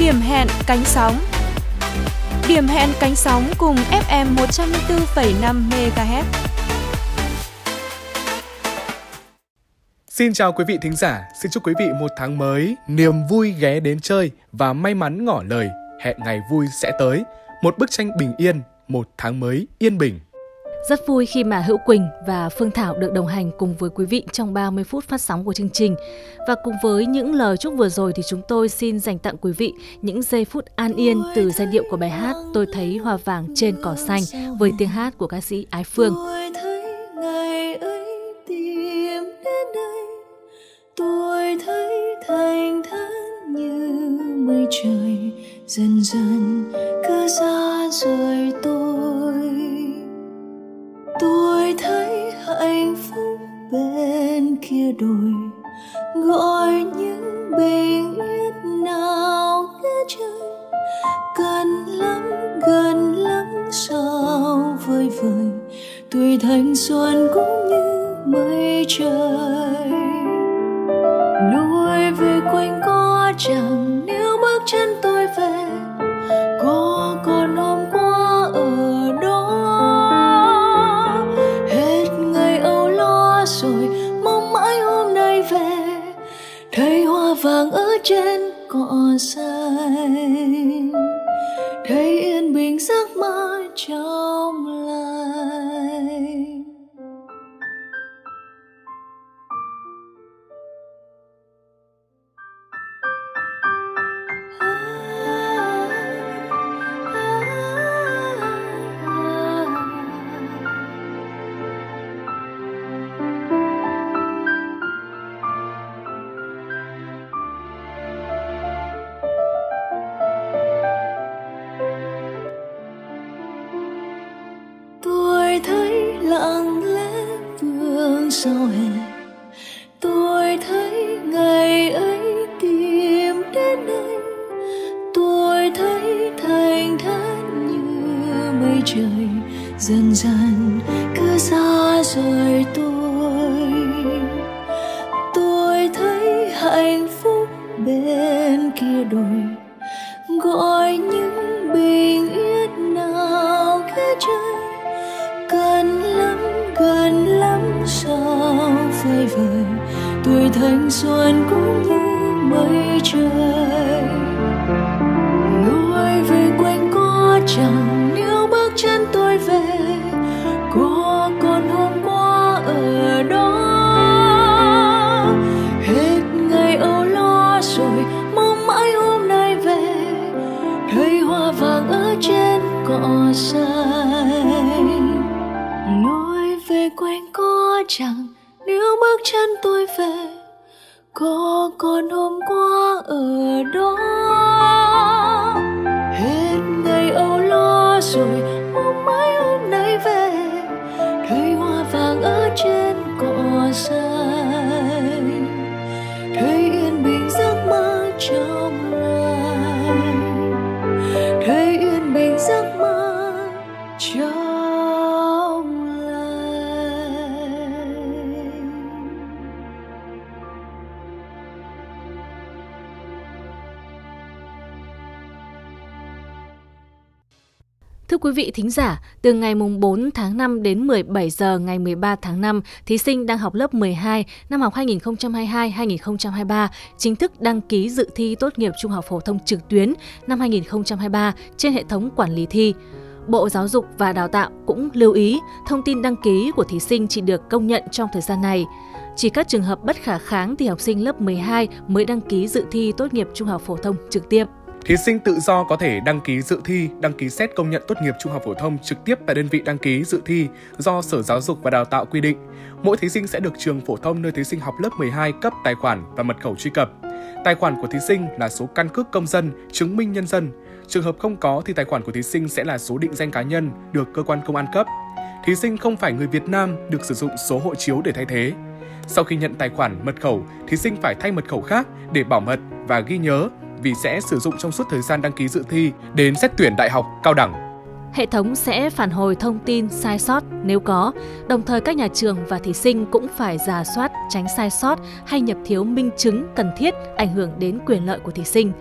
Điểm hẹn cánh sóng Điểm hẹn cánh sóng cùng FM 104,5 MHz. Xin chào quý vị thính giả, xin chúc quý vị một tháng mới, niềm vui ghé đến chơi và may mắn ngỏ lời, hẹn ngày vui sẽ tới. Một bức tranh bình yên, một tháng mới yên bình. Rất vui khi mà Hữu Quỳnh và Phương Thảo được đồng hành cùng với quý vị trong 30 phút phát sóng của chương trình. Và cùng với những lời chúc vừa rồi thì chúng tôi xin dành tặng quý vị những giây phút an yên từ giai điệu của bài hát Tôi thấy hoa vàng trên cỏ xanh với tiếng hát của ca sĩ Ái Phương. Tôi thấy ngày ấy tìm đến đây Tôi thấy thành thản như mây trời, Dần dần cứ xa rời tôi hạnh phúc bên kia đồi, gọi những bình yên nào nghe trời. Gần lắm gần lắm sao vơi vời, tuổi thanh xuân cũng như mây trời. Lùi về quanh có chẳng cỏ cũng như mây trời lùi về quanh có chẳng nếu bước chân tôi về có còn hôm qua ở đó hết ngày âu lo rồi mong mãi hôm nay về thấy hoa vàng ở trên cỏ xanh lối về quanh có chẳng, nếu bước chân tôi về có còn hôm qua ở đó. Hết ngày âu lo rồi mong mãi hôm nay về. Thấy hoa vàng ở trên cỏ xanh Thưa quý vị thính giả, từ ngày mùng 4 tháng 5 đến 17 giờ ngày 13 tháng 5, thí sinh đang học lớp 12 năm học 2022-2023 chính thức đăng ký dự thi tốt nghiệp trung học phổ thông trực tuyến năm 2023 trên hệ thống quản lý thi. Bộ Giáo dục và Đào tạo cũng lưu ý thông tin đăng ký của thí sinh chỉ được công nhận trong thời gian này. Chỉ các trường hợp bất khả kháng thì học sinh lớp 12 mới đăng ký dự thi tốt nghiệp trung học phổ thông trực tiếp. Thí sinh tự do có thể đăng ký dự thi, đăng ký xét công nhận tốt nghiệp trung học phổ thông trực tiếp tại đơn vị đăng ký dự thi do Sở Giáo dục và Đào tạo quy định. Mỗi thí sinh sẽ được trường phổ thông nơi thí sinh học lớp 12 cấp tài khoản và mật khẩu truy cập. Tài khoản của thí sinh là số căn cước công dân, chứng minh nhân dân. Trường hợp không có thì tài khoản của thí sinh sẽ là số định danh cá nhân được cơ quan công an cấp. Thí sinh không phải người Việt Nam được sử dụng số hộ chiếu để thay thế. Sau khi nhận tài khoản mật khẩu, thí sinh phải thay mật khẩu khác để bảo mật và ghi nhớ vì sẽ sử dụng trong suốt thời gian đăng ký dự thi đến xét tuyển đại học, cao đẳng. Hệ thống sẽ phản hồi thông tin sai sót nếu có, đồng thời các nhà trường và thí sinh cũng phải giả soát tránh sai sót hay nhập thiếu minh chứng cần thiết ảnh hưởng đến quyền lợi của thí sinh.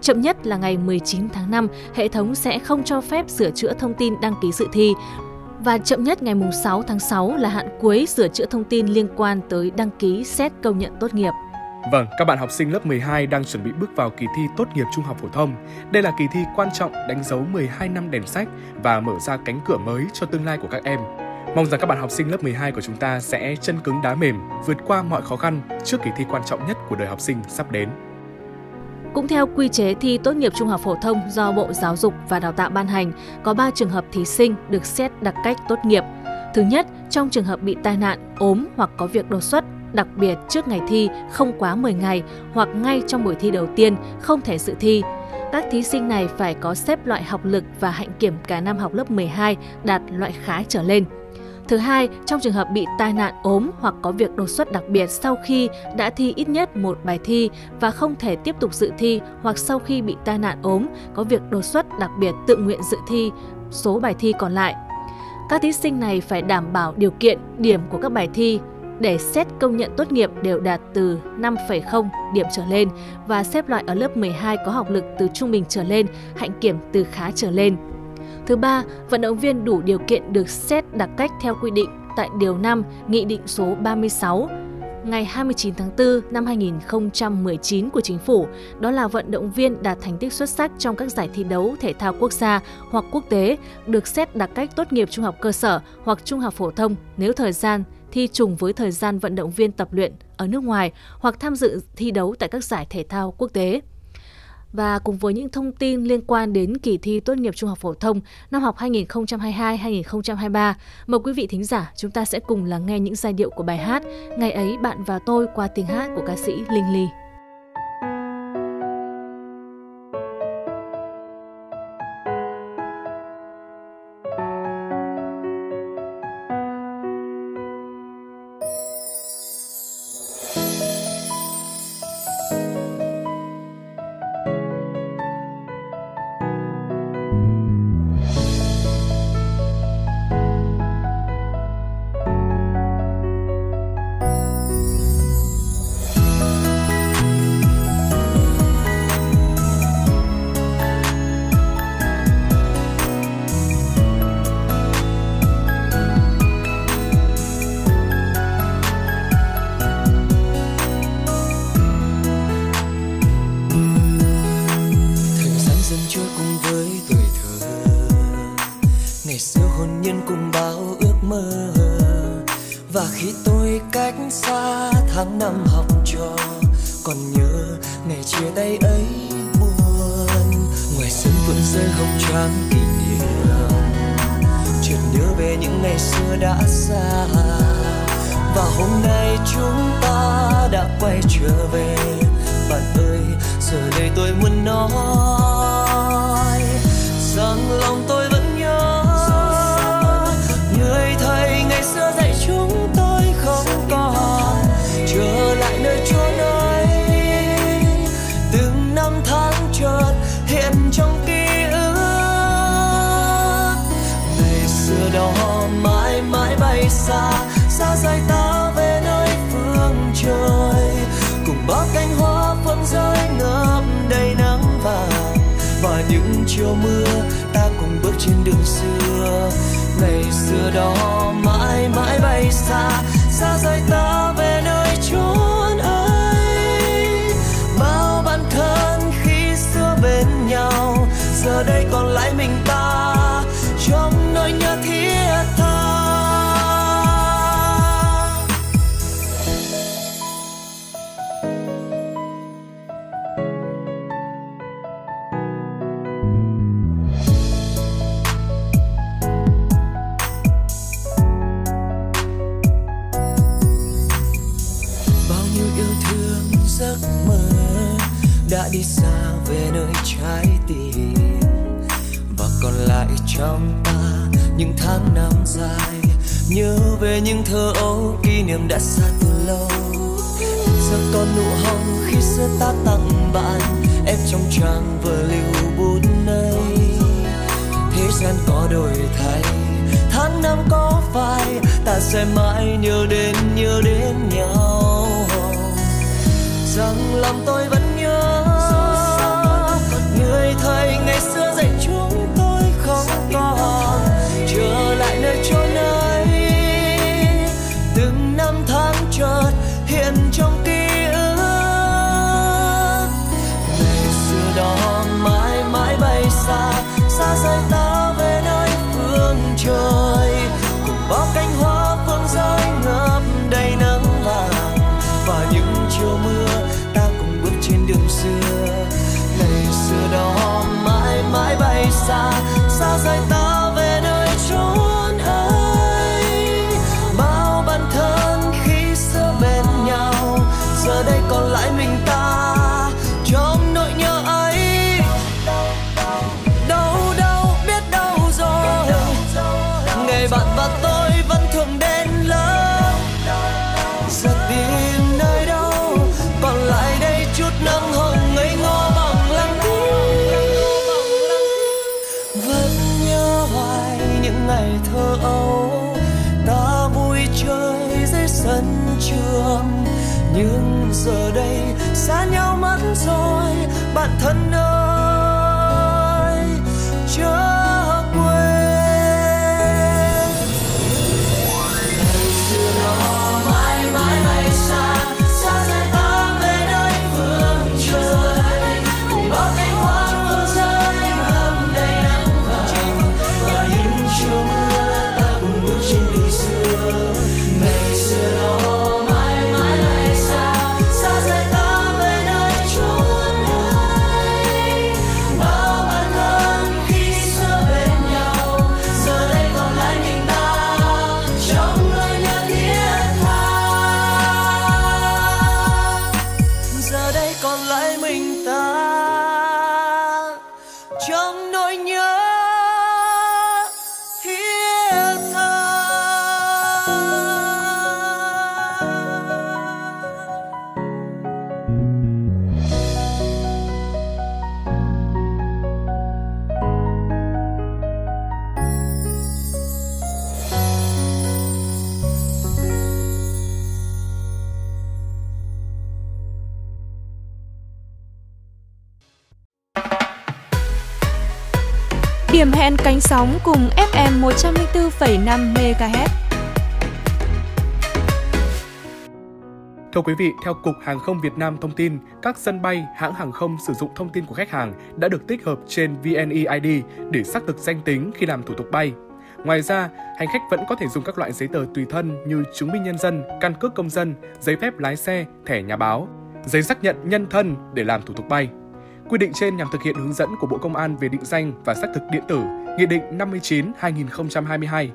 Chậm nhất là ngày 19 tháng 5, hệ thống sẽ không cho phép sửa chữa thông tin đăng ký dự thi và chậm nhất ngày 6 tháng 6 là hạn cuối sửa chữa thông tin liên quan tới đăng ký xét công nhận tốt nghiệp. Vâng, các bạn học sinh lớp 12 đang chuẩn bị bước vào kỳ thi tốt nghiệp trung học phổ thông. Đây là kỳ thi quan trọng đánh dấu 12 năm đèn sách và mở ra cánh cửa mới cho tương lai của các em. Mong rằng các bạn học sinh lớp 12 của chúng ta sẽ chân cứng đá mềm, vượt qua mọi khó khăn trước kỳ thi quan trọng nhất của đời học sinh sắp đến. Cũng theo quy chế thi tốt nghiệp trung học phổ thông do Bộ Giáo dục và Đào tạo ban hành, có 3 trường hợp thí sinh được xét đặc cách tốt nghiệp. Thứ nhất, trong trường hợp bị tai nạn, ốm hoặc có việc đột xuất, đặc biệt trước ngày thi không quá 10 ngày hoặc ngay trong buổi thi đầu tiên không thể dự thi. Các thí sinh này phải có xếp loại học lực và hạnh kiểm cả năm học lớp 12 đạt loại khá trở lên. Thứ hai, trong trường hợp bị tai nạn ốm hoặc có việc đột xuất đặc biệt sau khi đã thi ít nhất một bài thi và không thể tiếp tục dự thi hoặc sau khi bị tai nạn ốm, có việc đột xuất đặc biệt tự nguyện dự thi số bài thi còn lại. Các thí sinh này phải đảm bảo điều kiện điểm của các bài thi để xét công nhận tốt nghiệp đều đạt từ 5,0 điểm trở lên và xếp loại ở lớp 12 có học lực từ trung bình trở lên, hạnh kiểm từ khá trở lên. Thứ ba, vận động viên đủ điều kiện được xét đặc cách theo quy định tại Điều 5 Nghị định số 36 ngày 29 tháng 4 năm 2019 của Chính phủ, đó là vận động viên đạt thành tích xuất sắc trong các giải thi đấu thể thao quốc gia hoặc quốc tế, được xét đặc cách tốt nghiệp trung học cơ sở hoặc trung học phổ thông nếu thời gian thi trùng với thời gian vận động viên tập luyện ở nước ngoài hoặc tham dự thi đấu tại các giải thể thao quốc tế. Và cùng với những thông tin liên quan đến kỳ thi tốt nghiệp trung học phổ thông năm học 2022-2023, mời quý vị thính giả chúng ta sẽ cùng lắng nghe những giai điệu của bài hát Ngày ấy bạn và tôi qua tiếng hát của ca sĩ Linh Ly. mùa mưa, ta cùng bước trên đường xưa. Ngày xưa đó mãi mãi bay xa xa rời ta về những tháng năm dài, nhớ về những thơ ấu kỷ niệm đã xa từ lâu. Giờ còn nụ hồng khi xưa ta tặng bạn em trong trang vừa lưu bút nơi thế gian có đổi thay, tháng năm có phai, ta sẽ mãi nhớ đến nhớ đến nhau. Rằng lòng tôi vẫn sân trường. Nhưng giờ đây xa nhau mất rồi bạn thân ơi chưa Điểm hẹn cánh sóng cùng FM 104,5 MHz. Thưa quý vị, theo Cục Hàng không Việt Nam thông tin, các sân bay, hãng hàng không sử dụng thông tin của khách hàng đã được tích hợp trên VNeID để xác thực danh tính khi làm thủ tục bay. Ngoài ra, hành khách vẫn có thể dùng các loại giấy tờ tùy thân như chứng minh nhân dân, căn cước công dân, giấy phép lái xe, thẻ nhà báo, giấy xác nhận nhân thân để làm thủ tục bay. Quy định trên nhằm thực hiện hướng dẫn của Bộ Công an về định danh và xác thực điện tử, Nghị định 59/2022.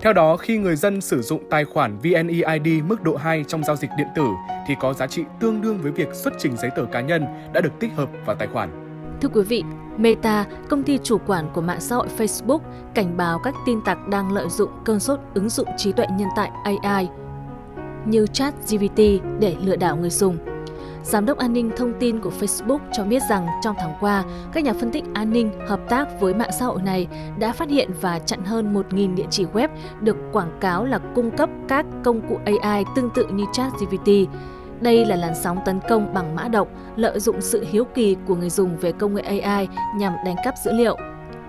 Theo đó, khi người dân sử dụng tài khoản VNeID mức độ 2 trong giao dịch điện tử thì có giá trị tương đương với việc xuất trình giấy tờ cá nhân đã được tích hợp vào tài khoản. Thưa quý vị, Meta, công ty chủ quản của mạng xã hội Facebook, cảnh báo các tin tặc đang lợi dụng cơn sốt ứng dụng trí tuệ nhân tạo AI như ChatGPT để lừa đảo người dùng. Giám đốc an ninh thông tin của Facebook cho biết rằng trong tháng qua, các nhà phân tích an ninh hợp tác với mạng xã hội này đã phát hiện và chặn hơn 1.000 địa chỉ web được quảng cáo là cung cấp các công cụ AI tương tự như ChatGPT. Đây là làn sóng tấn công bằng mã độc, lợi dụng sự hiếu kỳ của người dùng về công nghệ AI nhằm đánh cắp dữ liệu.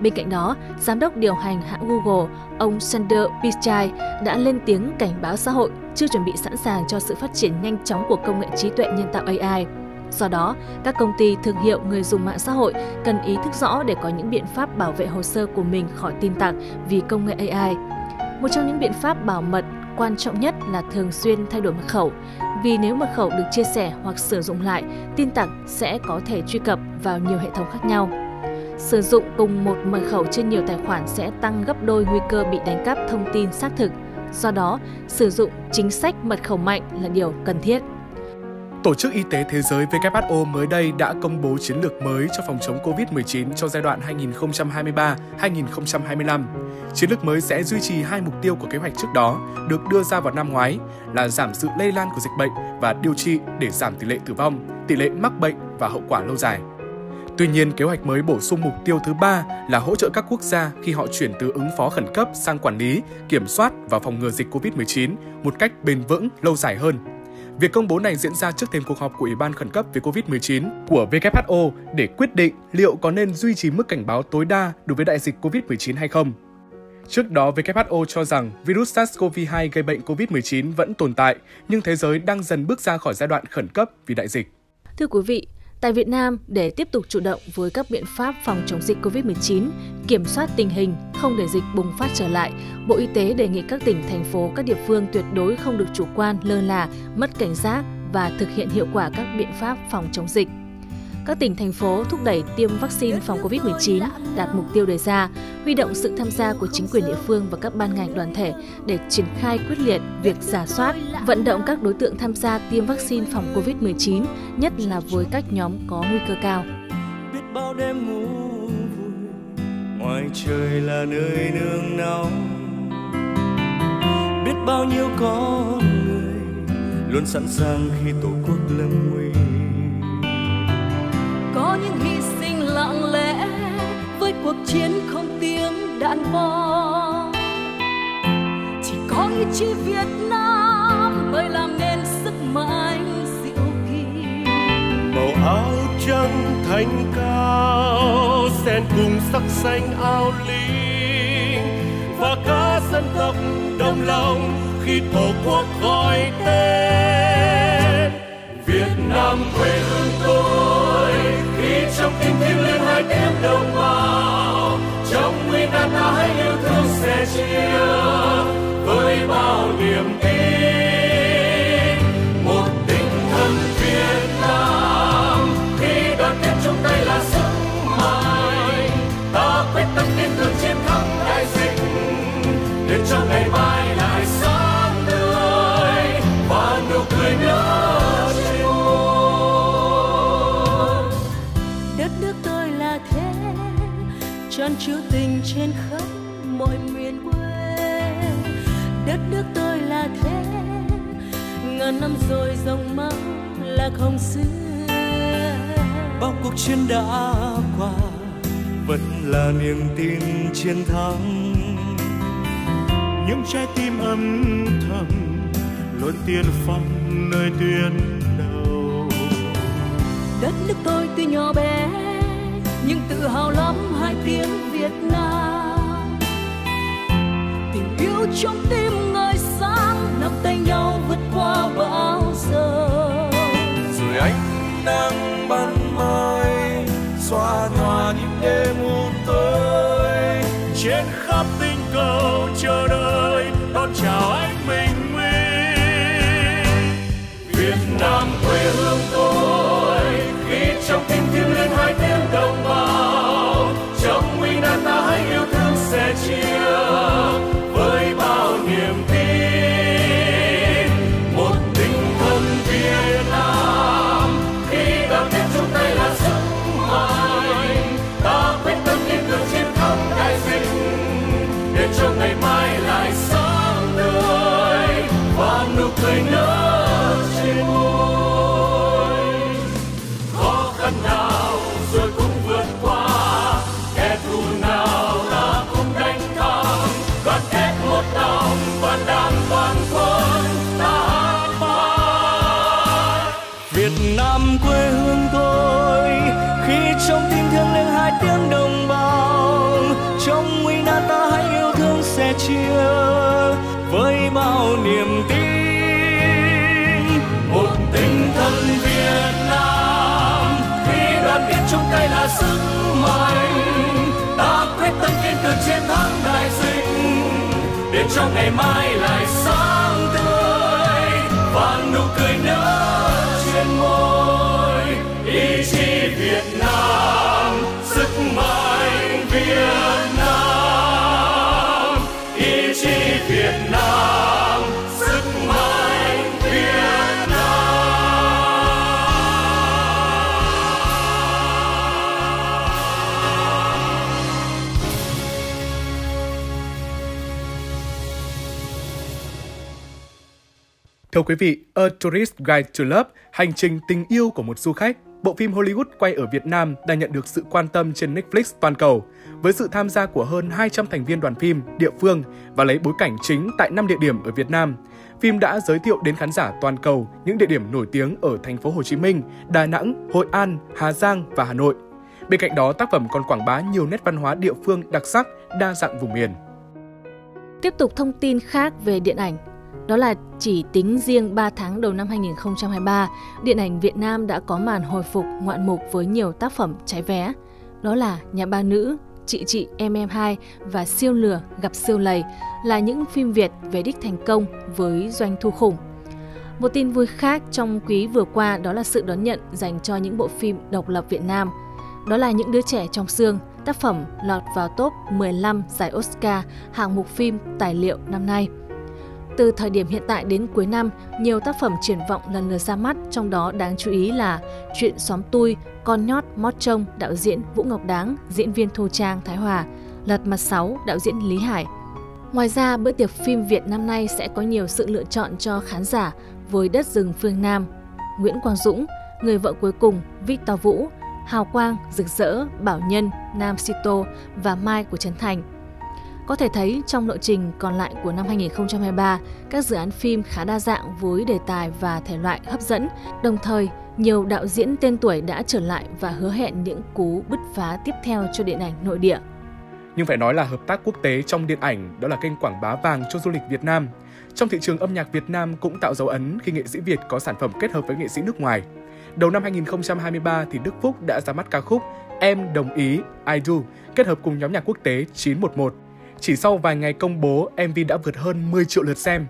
Bên cạnh đó, giám đốc điều hành hãng Google, ông Sundar Pichai đã lên tiếng cảnh báo xã hội chưa chuẩn bị sẵn sàng cho sự phát triển nhanh chóng của công nghệ trí tuệ nhân tạo AI. Do đó, các công ty thương hiệu người dùng mạng xã hội cần ý thức rõ để có những biện pháp bảo vệ hồ sơ của mình khỏi tin tặc vì công nghệ AI. Một trong những biện pháp bảo mật quan trọng nhất là thường xuyên thay đổi mật khẩu, vì nếu mật khẩu được chia sẻ hoặc sử dụng lại, tin tặc sẽ có thể truy cập vào nhiều hệ thống khác nhau. Sử dụng cùng một mật khẩu trên nhiều tài khoản sẽ tăng gấp đôi nguy cơ bị đánh cắp thông tin xác thực. Do đó, sử dụng chính sách mật khẩu mạnh là điều cần thiết. Tổ chức Y tế Thế giới WHO mới đây đã công bố chiến lược mới cho phòng chống COVID-19 cho giai đoạn 2023-2025. Chiến lược mới sẽ duy trì hai mục tiêu của kế hoạch trước đó được đưa ra vào năm ngoái là giảm sự lây lan của dịch bệnh và điều trị để giảm tỷ lệ tử vong, tỷ lệ mắc bệnh và hậu quả lâu dài. Tuy nhiên, kế hoạch mới bổ sung mục tiêu thứ ba là hỗ trợ các quốc gia khi họ chuyển từ ứng phó khẩn cấp sang quản lý, kiểm soát và phòng ngừa dịch COVID-19 một cách bền vững, lâu dài hơn. Việc công bố này diễn ra trước thêm cuộc họp của Ủy ban khẩn cấp về COVID-19 của WHO để quyết định liệu có nên duy trì mức cảnh báo tối đa đối với đại dịch COVID-19 hay không. Trước đó, WHO cho rằng virus SARS-CoV-2 gây bệnh COVID-19 vẫn tồn tại, nhưng thế giới đang dần bước ra khỏi giai đoạn khẩn cấp vì đại dịch. Thưa quý vị, Tại Việt Nam, để tiếp tục chủ động với các biện pháp phòng chống dịch COVID-19, kiểm soát tình hình, không để dịch bùng phát trở lại, Bộ Y tế đề nghị các tỉnh, thành phố, các địa phương tuyệt đối không được chủ quan, lơ là, mất cảnh giác và thực hiện hiệu quả các biện pháp phòng chống dịch các tỉnh, thành phố thúc đẩy tiêm vaccine phòng COVID-19 đạt mục tiêu đề ra, huy động sự tham gia của chính quyền địa phương và các ban ngành đoàn thể để triển khai quyết liệt việc giả soát, vận động các đối tượng tham gia tiêm vaccine phòng COVID-19, nhất là với các nhóm có nguy cơ cao. Biết bao đêm ngủ vui, ngoài trời là nơi nương náu. Biết bao nhiêu con người luôn sẵn sàng khi tổ quốc lâm nguy có những hy sinh lặng lẽ, với cuộc chiến không tiếng đạn bom. Chỉ có ý chí Việt Nam mới làm nên sức mạnh diệu kỳ. Màu áo trắng thanh cao xen cùng sắc xanh ao linh. Và cả dân tộc đồng lòng khi tổ quốc gọi tên. Việt Nam quê hương tôi trong tim thiêng liêng hai tiếng đồng bào. Trong nguy nan ta hãy yêu thương sẻ chia với bao niềm tin. Tràn chứa tình trên khắp mọi miền quê. Đất nước tôi là thế ngàn năm rồi dòng máu là không xưa. Bao cuộc chiến đã qua vẫn là niềm tin chiến thắng. Những trái tim âm thầm luôn tiên phong nơi tuyến đầu. Đất nước tôi tuy nhỏ bé nhưng tự hào lắm hai tiếng Việt Nam. Tình yêu trong tim người sáng, nắm tay nhau vượt qua bão giờ rồi anh đang ban mai, xóa nhòa những đêm u tối. Trên khắp Việt Nam quê hương tôi. Khi trong tim thương liêng hai tiếng đồng bào, trong nguy nan ta hãy yêu thương sẻ chia với bao niềm tin. Một tinh thần Việt Nam, khi đoàn kết chung tay là sức mạnh. Ta quyết tâm kiên cường chiến thắng đại dịch, để cho ngày mai lại sáng tươi. Và nụ cười nở Thưa quý vị, A Tourist Guide to Love, hành trình tình yêu của một du khách, bộ phim Hollywood quay ở Việt Nam đang nhận được sự quan tâm trên Netflix toàn cầu. Với sự tham gia của hơn 200 thành viên đoàn phim, địa phương và lấy bối cảnh chính tại 5 địa điểm ở Việt Nam, phim đã giới thiệu đến khán giả toàn cầu những địa điểm nổi tiếng ở thành phố Hồ Chí Minh, Đà Nẵng, Hội An, Hà Giang và Hà Nội. Bên cạnh đó, tác phẩm còn quảng bá nhiều nét văn hóa địa phương đặc sắc, đa dạng vùng miền. Tiếp tục thông tin khác về điện ảnh. Đó là chỉ tính riêng 3 tháng đầu năm 2023, điện ảnh Việt Nam đã có màn hồi phục ngoạn mục với nhiều tác phẩm trái vé. Đó là Nhà ba nữ, Chị chị em em hai và Siêu lừa gặp siêu lầy là những phim Việt về đích thành công với doanh thu khủng. Một tin vui khác trong quý vừa qua đó là sự đón nhận dành cho những bộ phim độc lập Việt Nam. Đó là những đứa trẻ trong xương, tác phẩm lọt vào top 15 giải Oscar hạng mục phim tài liệu năm nay. Từ thời điểm hiện tại đến cuối năm, nhiều tác phẩm triển vọng lần lượt ra mắt, trong đó đáng chú ý là Chuyện xóm tui, Con nhót mót trông, đạo diễn Vũ Ngọc Đáng, diễn viên Thu Trang Thái Hòa, Lật mặt 6, đạo diễn Lý Hải. Ngoài ra, bữa tiệc phim Việt năm nay sẽ có nhiều sự lựa chọn cho khán giả với Đất rừng phương Nam, Nguyễn Quang Dũng, Người vợ cuối cùng, Victor Vũ, Hào Quang, Rực rỡ, Bảo Nhân, Nam Sito và Mai của Trấn Thành. Có thể thấy trong lộ trình còn lại của năm 2023, các dự án phim khá đa dạng với đề tài và thể loại hấp dẫn. Đồng thời, nhiều đạo diễn tên tuổi đã trở lại và hứa hẹn những cú bứt phá tiếp theo cho điện ảnh nội địa. Nhưng phải nói là hợp tác quốc tế trong điện ảnh đó là kênh quảng bá vàng cho du lịch Việt Nam. Trong thị trường âm nhạc Việt Nam cũng tạo dấu ấn khi nghệ sĩ Việt có sản phẩm kết hợp với nghệ sĩ nước ngoài. Đầu năm 2023 thì Đức Phúc đã ra mắt ca khúc Em đồng ý I Do kết hợp cùng nhóm nhạc quốc tế 911. Chỉ sau vài ngày công bố, MV đã vượt hơn 10 triệu lượt xem.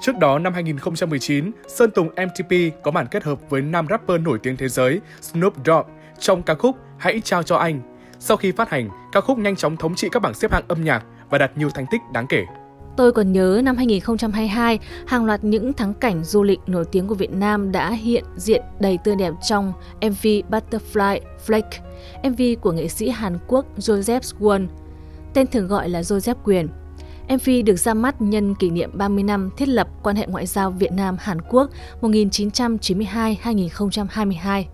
Trước đó năm 2019, Sơn Tùng MTP có bản kết hợp với nam rapper nổi tiếng thế giới Snoop Dogg trong ca khúc Hãy trao cho anh. Sau khi phát hành, ca khúc nhanh chóng thống trị các bảng xếp hạng âm nhạc và đạt nhiều thành tích đáng kể. Tôi còn nhớ năm 2022, hàng loạt những thắng cảnh du lịch nổi tiếng của Việt Nam đã hiện diện đầy tươi đẹp trong MV Butterfly Flake, MV của nghệ sĩ Hàn Quốc Joseph Won, tên thường gọi là Joseph Quyền. MV được ra mắt nhân kỷ niệm 30 năm thiết lập quan hệ ngoại giao Việt Nam-Hàn Quốc 1992-2022.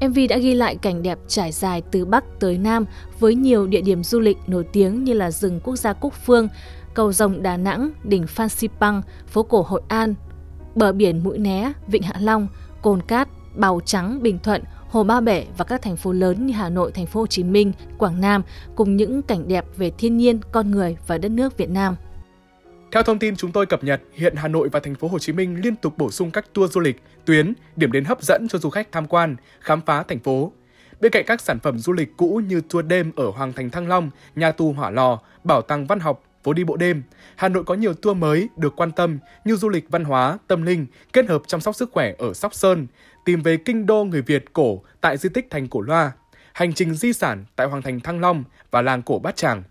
MV đã ghi lại cảnh đẹp trải dài từ Bắc tới Nam với nhiều địa điểm du lịch nổi tiếng như là rừng quốc gia Cúc Phương, cầu rồng Đà Nẵng, đỉnh Phan Xipang, phố cổ Hội An, bờ biển Mũi Né, Vịnh Hạ Long, Cồn Cát, Bào Trắng, Bình Thuận, Hồ Ba Bể và các thành phố lớn như Hà Nội, Thành phố Hồ Chí Minh, Quảng Nam cùng những cảnh đẹp về thiên nhiên, con người và đất nước Việt Nam. Theo thông tin chúng tôi cập nhật, hiện Hà Nội và thành phố Hồ Chí Minh liên tục bổ sung các tour du lịch, tuyến, điểm đến hấp dẫn cho du khách tham quan, khám phá thành phố. Bên cạnh các sản phẩm du lịch cũ như tour đêm ở Hoàng Thành Thăng Long, nhà tù Hỏa Lò, bảo tàng văn học, phố đi bộ đêm, Hà Nội có nhiều tour mới được quan tâm như du lịch văn hóa, tâm linh, kết hợp chăm sóc sức khỏe ở Sóc Sơn, tìm về kinh đô người Việt cổ tại di tích Thành Cổ Loa, hành trình di sản tại Hoàng Thành Thăng Long và làng cổ Bát Tràng.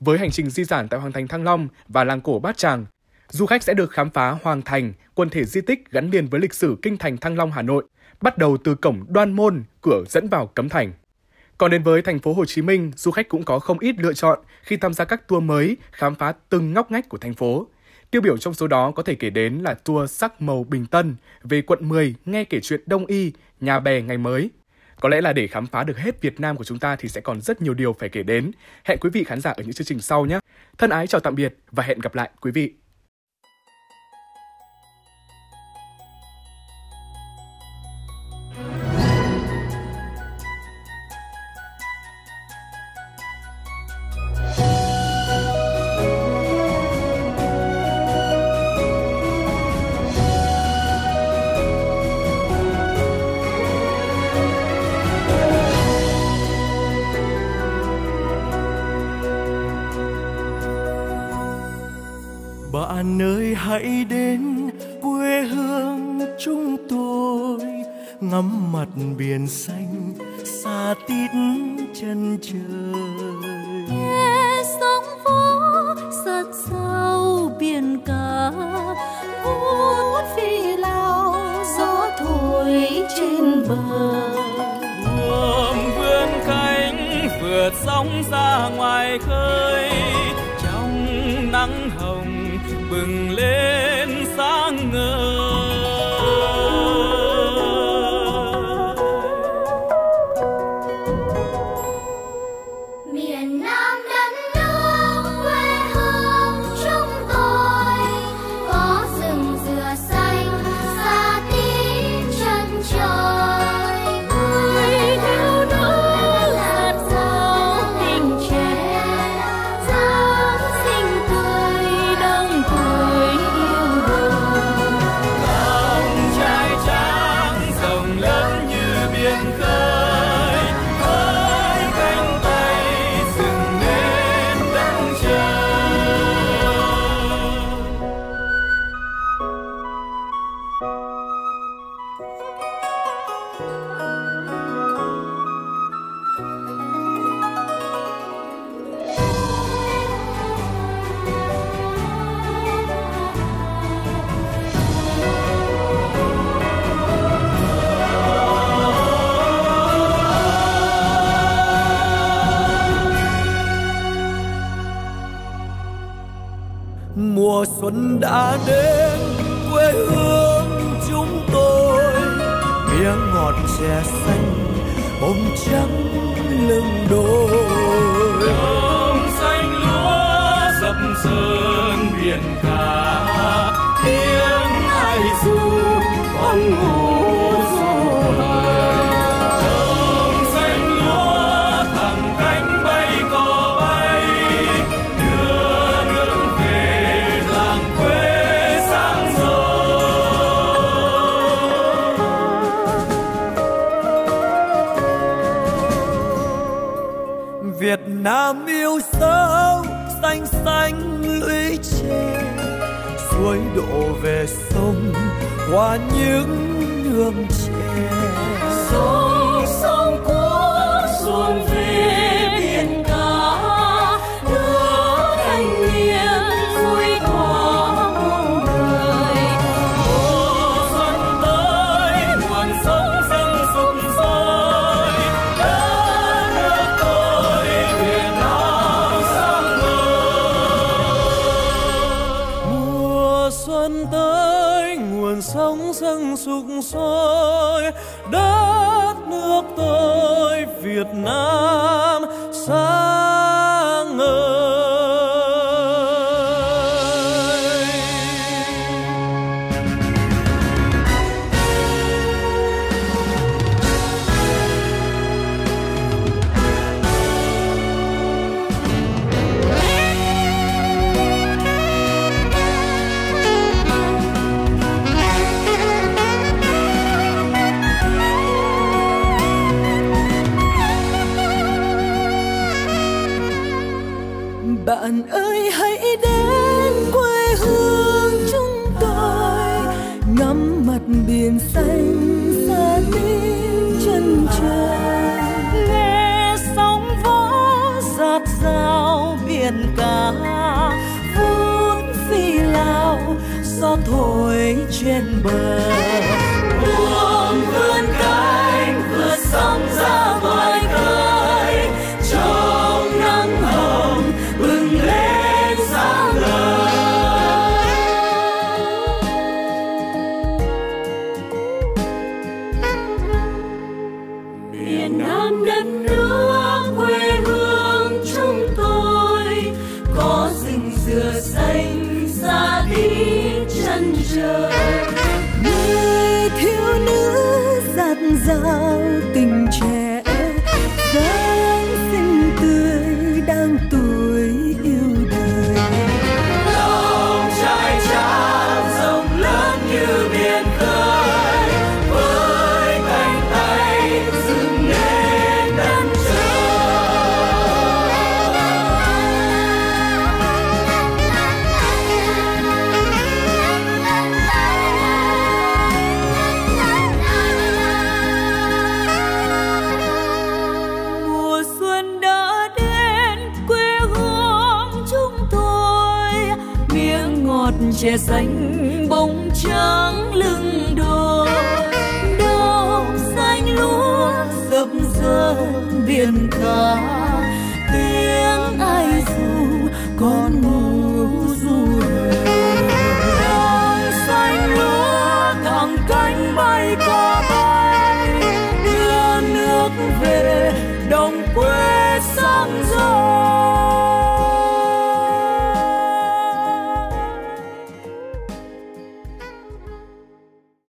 Với hành trình di sản tại Hoàng Thành Thăng Long và làng cổ Bát Tràng, du khách sẽ được khám phá Hoàng Thành, quần thể di tích gắn liền với lịch sử kinh thành Thăng Long Hà Nội, bắt đầu từ cổng Đoan Môn, cửa dẫn vào Cấm Thành. Còn đến với thành phố Hồ Chí Minh, du khách cũng có không ít lựa chọn khi tham gia các tour mới, khám phá từng ngóc ngách của thành phố. Tiêu biểu trong số đó có thể kể đến là tour sắc màu Bình Tân về quận 10 nghe kể chuyện Đông Y, nhà bè ngày mới. Có lẽ là để khám phá được hết Việt Nam của chúng ta thì sẽ còn rất nhiều điều phải kể đến. Hẹn quý vị khán giả ở những chương trình sau nhé. Thân ái chào tạm biệt và hẹn gặp lại quý vị. Bạn ơi hãy đến quê hương chúng tôi ngắm mặt biển xanh xa tít chân trời. Nghe sóng vỗ sát sao biển cả vút phi lao gió thổi trên bờ. Buồm vươn cánh vượt sóng ra ngoài khơi live. Đã đến quê hương chúng tôi. Miếng ngọt chè xanh bông trắng lưng đôi. dẫn tới nguồn sống dâng sục sôi. Đất nước tôi Việt Nam sáng giao biển cả vút phi lao, gió thổi trên bờ. Buông vươn cánh vượt sóng ra bờ.